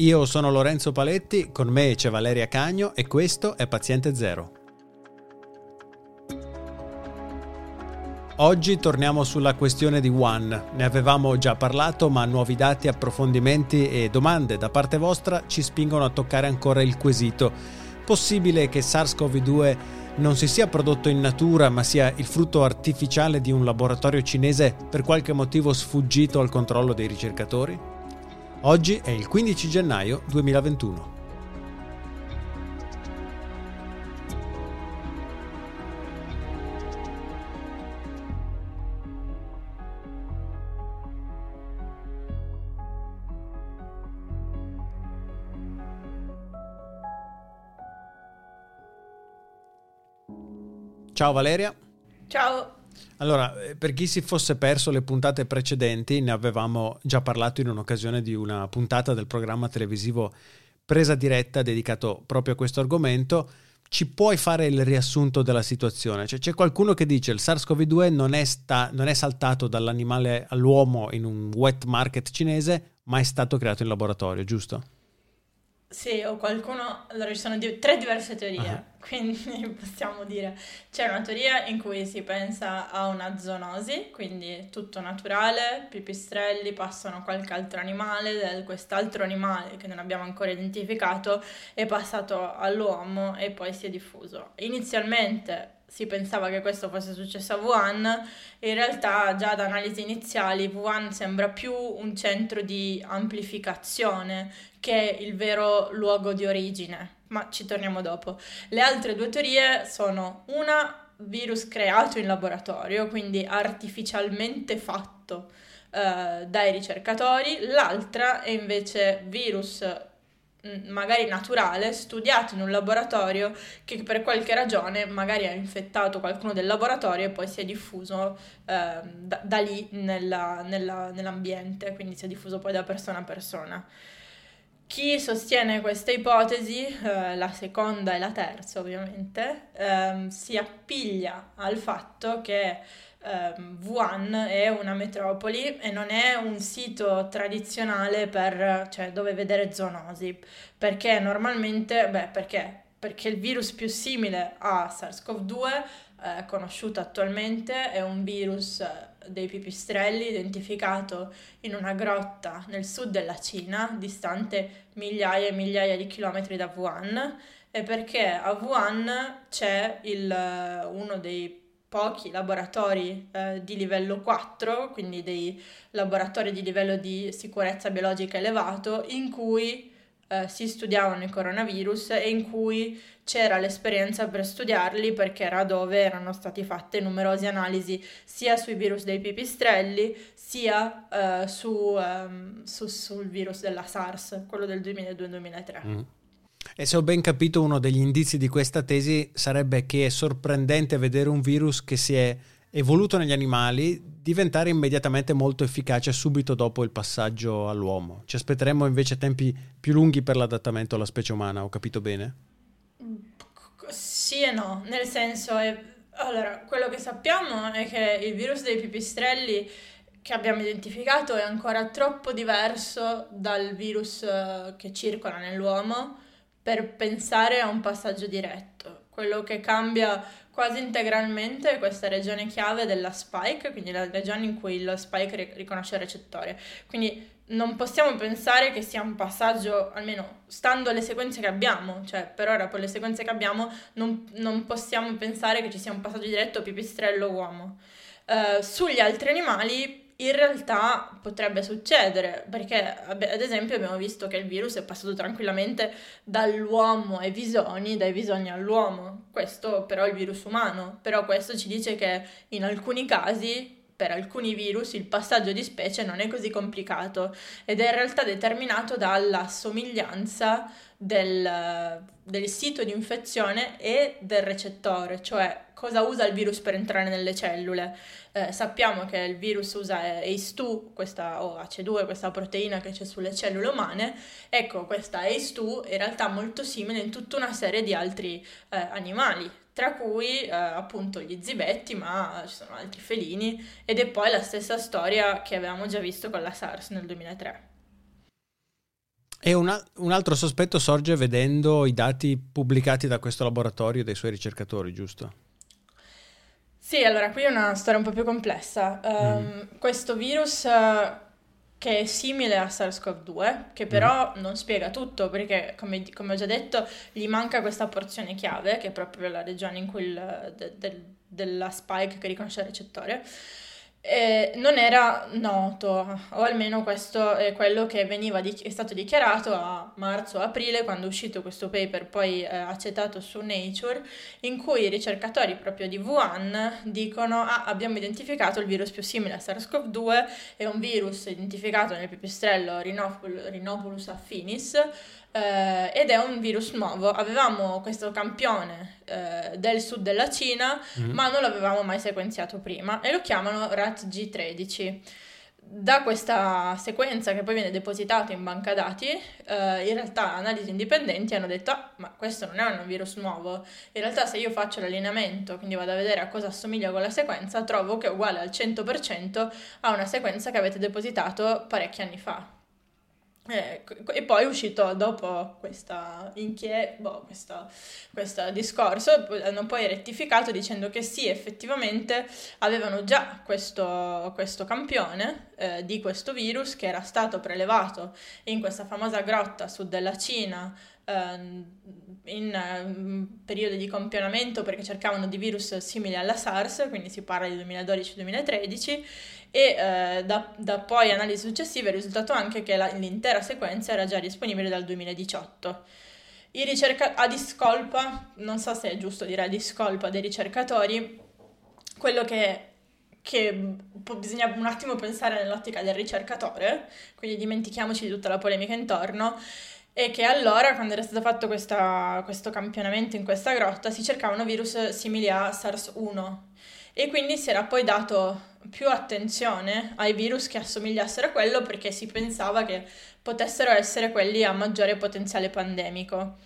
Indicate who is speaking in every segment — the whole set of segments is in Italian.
Speaker 1: Io sono Lorenzo Paletti, con me c'è Valeria Cagno e questo è Paziente Zero. Oggi torniamo sulla questione di One. Ne avevamo già parlato, ma nuovi dati, approfondimenti e domande da parte vostra ci spingono a toccare ancora il quesito. Possibile che SARS-CoV-2 non si sia prodotto in natura, ma sia il frutto artificiale di un laboratorio cinese per qualche motivo sfuggito al controllo dei ricercatori? Oggi è il 15 gennaio 2021. Ciao Valeria.
Speaker 2: Ciao.
Speaker 1: Allora, eh, per chi si fosse perso le puntate precedenti, ne avevamo già parlato in un'occasione di una puntata del programma televisivo Presa diretta dedicato proprio a questo argomento. Ci puoi fare il riassunto della situazione? Cioè, c'è qualcuno che dice che il SARS-CoV-2 non è, sta- non è saltato dall'animale all'uomo in un wet market cinese, ma è stato creato in laboratorio, giusto?
Speaker 2: Sì, o qualcuno... Allora, ci sono di- tre diverse teorie, uh-huh. quindi possiamo dire... C'è una teoria in cui si pensa a una zoonosi, quindi tutto naturale, pipistrelli passano qualche altro animale, quest'altro animale che non abbiamo ancora identificato è passato all'uomo e poi si è diffuso. Inizialmente si pensava che questo fosse successo a Wuhan, in realtà già da analisi iniziali Wuhan sembra più un centro di amplificazione che il vero luogo di origine, ma ci torniamo dopo. Le altre due teorie sono una virus creato in laboratorio, quindi artificialmente fatto eh, dai ricercatori, l'altra è invece virus Mm, magari naturale, studiato in un laboratorio che per qualche ragione magari ha infettato qualcuno del laboratorio e poi si è diffuso eh, da, da, lì nella, nella, nell'ambiente, quindi si è diffuso poi da persona a persona. Chi sostiene queste ipotesi, eh, la seconda e la terza ovviamente, eh, si appiglia al fatto che um, Wuhan è una metropoli e non è un sito tradizionale per, cioè, dove vedere zoonosi, perché normalmente, beh, perché? Perché il virus più simile a SARS-CoV-2 eh, conosciuto attualmente è un virus eh, dei pipistrelli identificato in una grotta nel sud della Cina, distante migliaia e migliaia di chilometri da Wuhan, e perché a Wuhan c'è il, eh, uno dei pochi laboratori eh, di livello 4, quindi dei laboratori di livello di sicurezza biologica elevato, in cui eh, si studiavano i coronavirus e in cui c'era l'esperienza per studiarli perché era dove erano state fatte numerose analisi sia sui virus dei pipistrelli sia eh, su, um, su, sul virus della SARS, quello del 2002-2003. Mm.
Speaker 1: E se ho ben capito, uno degli indizi di questa tesi sarebbe che è sorprendente vedere un virus che si è evoluto negli animali diventare immediatamente molto efficace subito dopo il passaggio all'uomo. Ci aspetteremmo invece tempi più lunghi per l'adattamento alla specie umana, ho capito bene?
Speaker 2: Sì e no, nel senso è... Allora, quello che sappiamo è che il virus dei pipistrelli che abbiamo identificato è ancora troppo diverso dal virus eh, che circola nell'uomo per pensare a un passaggio diretto. Quello che cambia quasi integralmente è questa regione chiave della spike, quindi la regione in cui il spike riconosce il recettore. Quindi non possiamo pensare che sia un passaggio, almeno stando alle sequenze che abbiamo, cioè per ora con le sequenze che abbiamo non, non possiamo pensare che ci sia un passaggio diretto pipistrello-uomo. Uh, sugli altri animali in realtà potrebbe succedere, perché ad esempio abbiamo visto che il virus è passato tranquillamente dall'uomo ai visoni, dai visoni all'uomo. Questo però è il virus umano, però questo ci dice che in alcuni casi per alcuni virus il passaggio di specie non è così complicato ed è in realtà determinato dalla somiglianza del, del sito di infezione e del recettore, cioè cosa usa il virus per entrare nelle cellule. Eh, sappiamo che il virus usa ACE2, questa, o AC2, questa proteina che c'è sulle cellule umane. Ecco, questa ACE2 è in realtà molto simile in tutta una serie di altri eh, animali, tra cui eh, appunto gli zibetti, ma ci sono altri felini, ed è poi la stessa storia che avevamo già visto con la SARS nel 2003.
Speaker 1: E una, un altro sospetto sorge vedendo i dati pubblicati da questo laboratorio e dai suoi ricercatori, giusto?
Speaker 2: Sì, allora qui è una storia un po' più complessa. Um, mm. Questo virus uh, che è simile a SARS-CoV-2, che però mm. non spiega tutto, perché come, come, ho già detto, gli manca questa porzione chiave, che è proprio la regione in cui il, de, de, della spike che riconosce il recettore eh, non era noto, o almeno questo è quello che di- è stato dichiarato a marzo-aprile quando è uscito questo paper poi eh, accettato su Nature, in cui i ricercatori proprio di Wuhan dicono ah, abbiamo identificato il virus più simile a SARS-CoV-2, è un virus identificato nel pipistrello Rhinopolus affinis, eh, ed è un virus nuovo. Avevamo questo campione eh, del sud della Cina, mm. ma non l'avevamo mai sequenziato prima e lo chiamano RAT-G13. Da questa sequenza che poi viene depositata in banca dati, eh, in realtà analisi indipendenti hanno detto ah, ma questo non è un virus nuovo, in realtà se io faccio l'allineamento, quindi vado a vedere a cosa assomiglia con la sequenza, trovo che è uguale al 100% a una sequenza che avete depositato parecchi anni fa. Eh, e poi è uscito dopo questa inchiesta, boh, questo discorso, hanno poi rettificato dicendo che sì, effettivamente avevano già questo, questo campione eh, di questo virus che era stato prelevato in questa famosa grotta sud della Cina Ehm, in um, periodi di campionamento perché cercavano di virus simili alla SARS, quindi si parla di 2012-2013, e uh, da, da, poi analisi successive è risultato anche che la, l'intera sequenza era già disponibile dal 2018. I ricerca- a discolpa, non so se è giusto dire a discolpa dei ricercatori, quello che che bisogna un attimo pensare nell'ottica del ricercatore, quindi dimentichiamoci di tutta la polemica intorno, e che allora, quando era stato fatto questa, questo campionamento in questa grotta, si cercavano virus simili a SARS-1 e quindi si era poi dato più attenzione ai virus che assomigliassero a quello perché si pensava che potessero essere quelli a maggiore potenziale pandemico.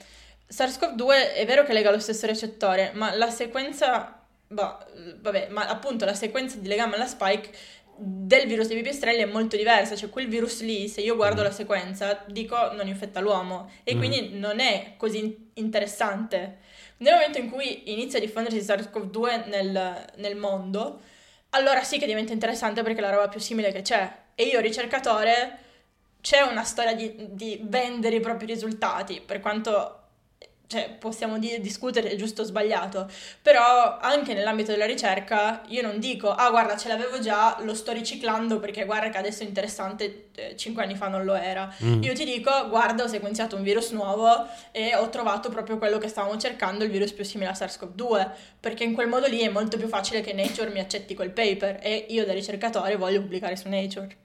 Speaker 2: SARS-CoV-2 è vero che lega lo stesso recettore, ma la sequenza, boh, vabbè, ma appunto la sequenza di legame alla spike del virus dei pipistrelli è molto diversa, cioè quel virus lì, se io guardo mm. la sequenza, dico non infetta l'uomo e mm. quindi non è così interessante. Nel momento in cui inizia a diffondersi SARS-CoV-2 nel, nel mondo, allora sì che diventa interessante perché è la roba più simile che c'è. E io, ricercatore, c'è una storia di, di vendere i propri risultati, per quanto cioè, possiamo dire, discutere è giusto o sbagliato, però anche nell'ambito della ricerca io non dico, ah guarda ce l'avevo già, lo sto riciclando perché guarda che adesso è interessante, eh, 5 anni fa non lo era. Mm. Io ti dico, guarda ho sequenziato un virus nuovo e ho trovato proprio quello che stavamo cercando, il virus più simile a SARS-CoV-2, perché in quel modo lì è molto più facile che Nature mi accetti quel paper e io da ricercatore voglio pubblicare su Nature.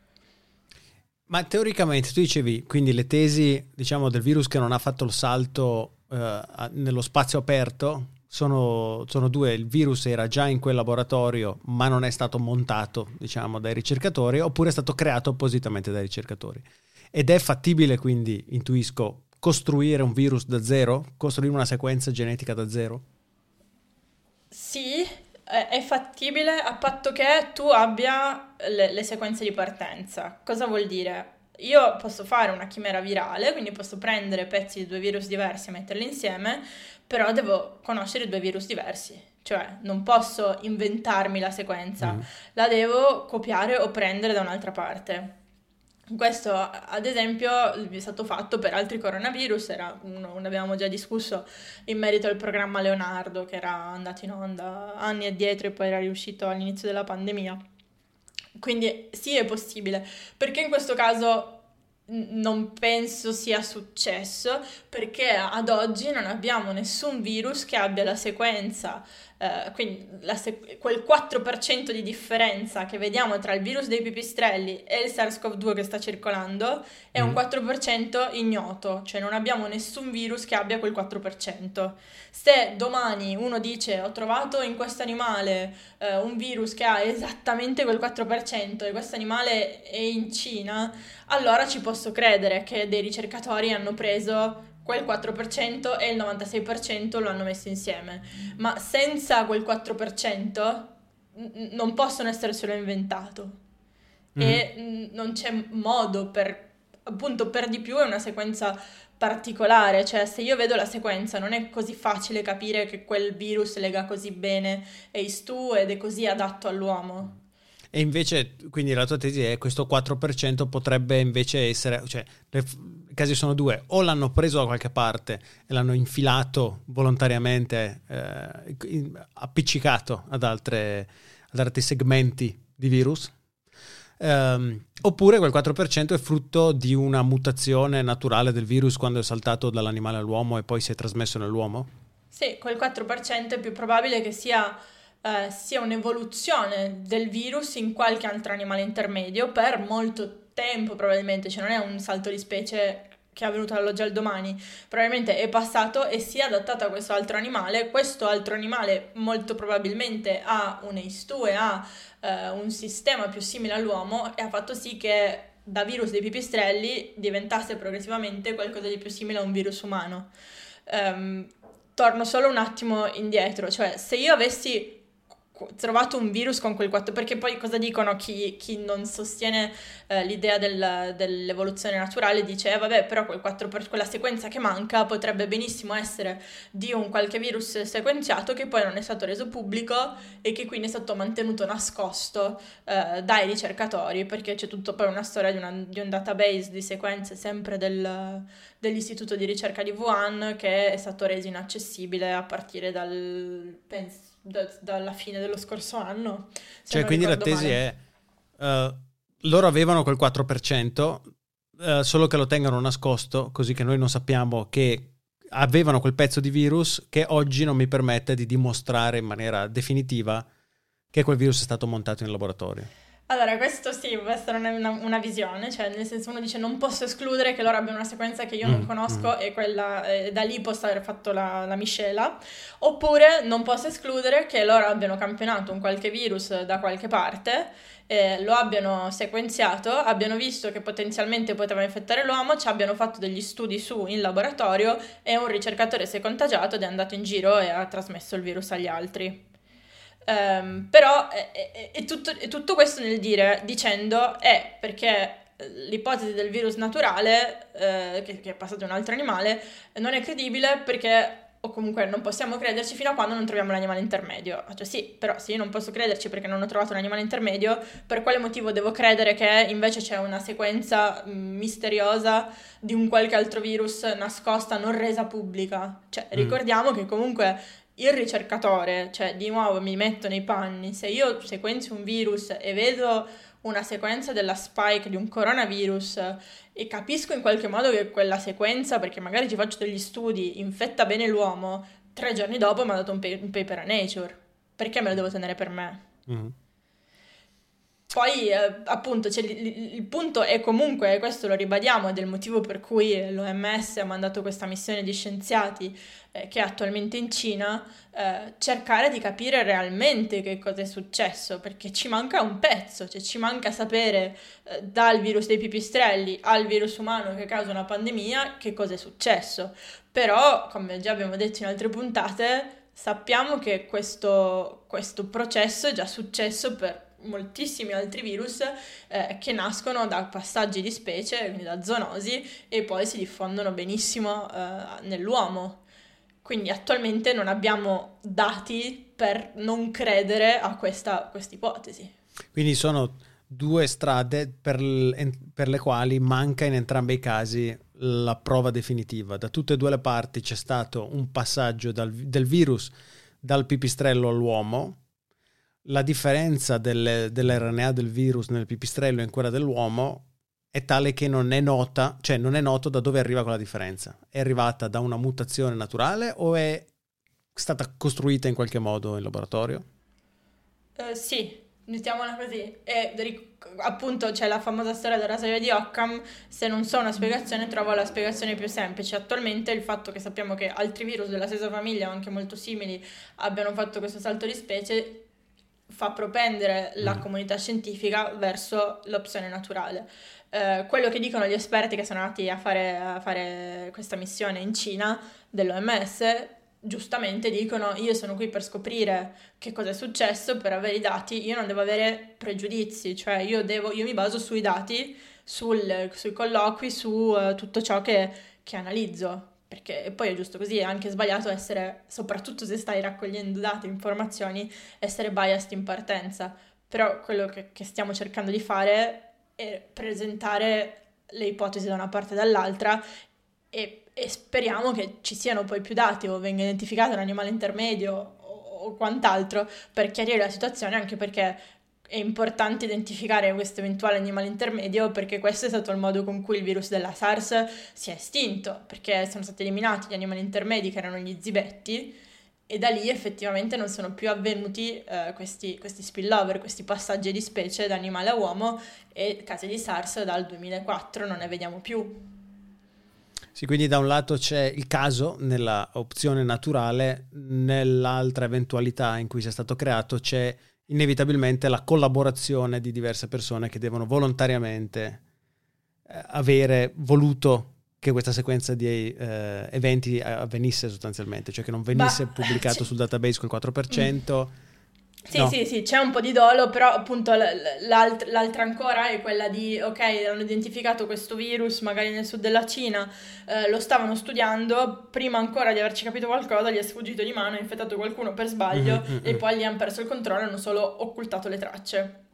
Speaker 1: Ma teoricamente tu dicevi, quindi le tesi, diciamo, del virus che non ha fatto il salto eh, nello spazio aperto sono, sono, due, il virus era già in quel laboratorio ma non è stato montato diciamo dai ricercatori oppure è stato creato appositamente dai ricercatori ed è fattibile quindi intuisco costruire un virus da zero, costruire una sequenza genetica da zero?
Speaker 2: Sì, è fattibile a patto che tu abbia le, le sequenze di partenza. Cosa vuol dire? Io posso fare una chimera virale, quindi posso prendere pezzi di due virus diversi e metterli insieme, però devo conoscere due virus diversi, cioè non posso inventarmi la sequenza, mm. la devo copiare o prendere da un'altra parte. Questo, ad esempio, è stato fatto per altri coronavirus, era, ne abbiamo già discusso in merito al programma Leonardo, che era andato in onda anni addietro e poi era riuscito all'inizio della pandemia. Quindi sì, è possibile, perché in questo caso non penso sia successo, perché ad oggi non abbiamo nessun virus che abbia la sequenza Uh, quindi se- quel 4% di differenza che vediamo tra il virus dei pipistrelli e il SARS-CoV-2 che sta circolando è mm. un 4% ignoto, cioè non abbiamo nessun virus che abbia quel 4%. Se domani uno dice ho trovato in questo animale uh, un virus che ha esattamente quel 4% e questo animale è in Cina, allora ci posso credere che dei ricercatori hanno preso quel 4% e il 96% lo hanno messo insieme, ma senza quel 4% n- non possono essere solo inventato mm. e n- non c'è modo per appunto per di più è una sequenza particolare, cioè se io vedo la sequenza non è così facile capire che quel virus lega così bene ACE2 ed è così adatto all'uomo.
Speaker 1: E invece, quindi la tua tesi è questo 4% potrebbe invece essere, cioè casi sono due, o l'hanno preso da qualche parte e l'hanno infilato volontariamente, eh, appiccicato ad, altre, ad altri segmenti di virus, Um, oppure quel 4% è frutto di una mutazione naturale del virus quando è saltato dall'animale all'uomo e poi si è trasmesso nell'uomo?
Speaker 2: Sì, quel 4% è più probabile che sia, uh, sia un'evoluzione del virus in qualche altro animale intermedio per molto tempo probabilmente, cioè non è un salto di specie che è avvenuto dall'oggi al domani, probabilmente è passato e si è adattato a questo altro animale. Questo altro animale molto probabilmente ha un ACE2 e ha eh, un sistema più simile all'uomo e ha fatto sì che da virus dei pipistrelli diventasse progressivamente qualcosa di più simile a un virus umano. Um, torno solo un attimo indietro, cioè se io avessi trovato un virus con quel 4, perché poi cosa dicono chi, chi non sostiene eh, l'idea del, dell'evoluzione naturale, dice eh, vabbè però quel 4 per quella sequenza che manca potrebbe benissimo essere di un qualche virus sequenziato che poi non è stato reso pubblico e che quindi è stato mantenuto nascosto eh, dai ricercatori, perché c'è tutto poi una storia di, una, di un database di sequenze sempre del, dell'istituto di ricerca di Wuhan che è stato reso inaccessibile a partire dal... Penso, da, dalla fine dello scorso anno.
Speaker 1: Cioè, quindi la tesi male. è, uh, loro avevano quel 4%, uh, eh, solo che lo tengano nascosto, così che noi non sappiamo che avevano quel pezzo di virus che oggi non mi permette di dimostrare in maniera definitiva che quel virus è stato montato in laboratorio.
Speaker 2: Allora, questo sì, può essere una, una, visione, cioè nel senso uno dice non posso escludere che loro abbiano una sequenza che io mm, non conosco mm. e quella, eh, da lì possa aver fatto la, la, miscela, oppure non posso escludere che loro abbiano campionato un qualche virus da qualche parte, eh, lo abbiano sequenziato, abbiano visto che potenzialmente poteva infettare l'uomo, ci abbiano fatto degli studi su in laboratorio e un ricercatore si è contagiato ed è andato in giro e ha trasmesso il virus agli altri. Um, però è, è, tutto, è, tutto, questo nel dire, dicendo, è perché l'ipotesi del virus naturale, eh, che, che, è passato in un altro animale, non è credibile perché, o comunque non possiamo crederci fino a quando non troviamo l'animale intermedio. Cioè sì, però se io non posso crederci perché non ho trovato un animale intermedio, per quale motivo devo credere che invece c'è una sequenza mm, misteriosa di un qualche altro virus nascosta, non resa pubblica? Cioè, mm. ricordiamo che comunque il ricercatore, cioè di nuovo mi metto nei panni, se io sequenzio un virus e vedo una sequenza della spike di un coronavirus e capisco in qualche modo che quella sequenza, perché magari ci faccio degli studi, infetta bene l'uomo, tre giorni dopo mi ha dato un, pa- un paper a Nature. Perché me lo devo tenere per me? Mm-hmm. Poi, eh, appunto, cioè, il, il, punto è comunque, questo lo ribadiamo, ed è il motivo per cui l'OMS ha mandato questa missione di scienziati eh, che è attualmente in Cina, eh, cercare di capire realmente che cosa è successo, perché ci manca un pezzo, cioè ci manca sapere eh, dal virus dei pipistrelli al virus umano che causa una pandemia che cosa è successo. Però, come già abbiamo detto in altre puntate, sappiamo che questo, questo processo è già successo per moltissimi altri virus eh, che nascono da passaggi di specie, quindi da zoonosi, e poi si diffondono benissimo eh, nell'uomo. Quindi attualmente non abbiamo dati per non credere a questa ipotesi.
Speaker 1: Quindi sono due strade per, per, le quali manca in entrambi i casi la prova definitiva. Da tutte e due le parti c'è stato un passaggio dal, del virus dal pipistrello all'uomo, la differenza delle, dell'RNA del virus nel pipistrello in quella dell'uomo è tale che non è nota, cioè non è noto da dove arriva quella differenza. È arrivata da una mutazione naturale o è stata costruita in qualche modo in laboratorio?
Speaker 2: Uh, sì, mettiamola così. E appunto c'è la famosa storia della rasoio di Occam. Se non so una spiegazione, trovo la spiegazione più semplice. Attualmente il fatto che sappiamo che altri virus della stessa famiglia o anche molto simili abbiano fatto questo salto di specie fa propendere la mm. comunità scientifica verso l'opzione naturale. Eh, quello che dicono gli esperti che sono andati a fare, a fare questa missione in Cina dell'OMS giustamente dicono io sono qui per scoprire che cosa è successo, per avere i dati, io non devo avere pregiudizi, cioè io, devo, io mi baso sui dati sul, sui colloqui, su uh, tutto ciò che, che analizzo perché poi è giusto così, è anche sbagliato essere, soprattutto se stai raccogliendo dati, informazioni, essere biased in partenza. Però quello che, che stiamo cercando di fare è presentare le ipotesi da una parte e dall'altra e, e, speriamo che ci siano poi più dati o venga identificato un animale intermedio o, o quant'altro per chiarire la situazione, anche perché è importante identificare questo eventuale animale intermedio perché questo è stato il modo con cui il virus della SARS si è estinto, perché sono stati eliminati gli animali intermedi che erano gli zibetti e da lì effettivamente non sono più avvenuti eh, questi, questi spillover, questi passaggi di specie da animale a uomo e casi di SARS dal 2004 non ne vediamo più.
Speaker 1: Sì, quindi da un lato c'è il caso nella opzione naturale, nell'altra eventualità in cui sia stato creato c'è inevitabilmente la collaborazione di diverse persone che devono volontariamente eh, avere voluto che questa sequenza di eh, eventi avvenisse sostanzialmente, cioè che non venisse bah, pubblicato sul database col 4%. Mm
Speaker 2: sì, no. sì, sì, c'è un po' di dolo, però appunto l'alt- l'altra ancora è quella di, ok, hanno identificato questo virus magari nel sud della Cina, eh, lo stavano studiando, prima ancora di averci capito qualcosa gli è sfuggito di mano, ha infettato qualcuno per sbaglio mm-hmm, e poi gli hanno perso il controllo e hanno solo occultato le tracce.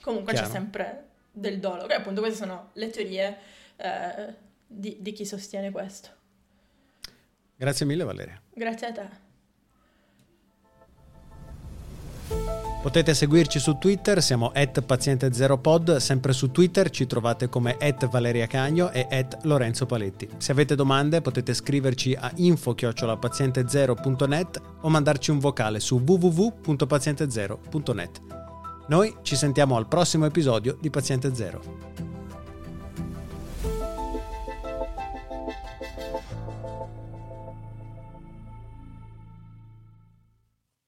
Speaker 2: Comunque Chiaro. c'è sempre del dolo, che appunto queste sono le teorie eh, di, di chi sostiene questo.
Speaker 1: Grazie mille Valeria.
Speaker 2: Grazie a te.
Speaker 1: Potete seguirci su Twitter, siamo at paziente0pod, sempre su Twitter ci trovate come at Valeria Cagno e at Lorenzo Paletti. Se avete domande potete scriverci a info-paziente0.net o mandarci un vocale su www.paziente0.net. Noi ci sentiamo al prossimo episodio di Paziente Zero.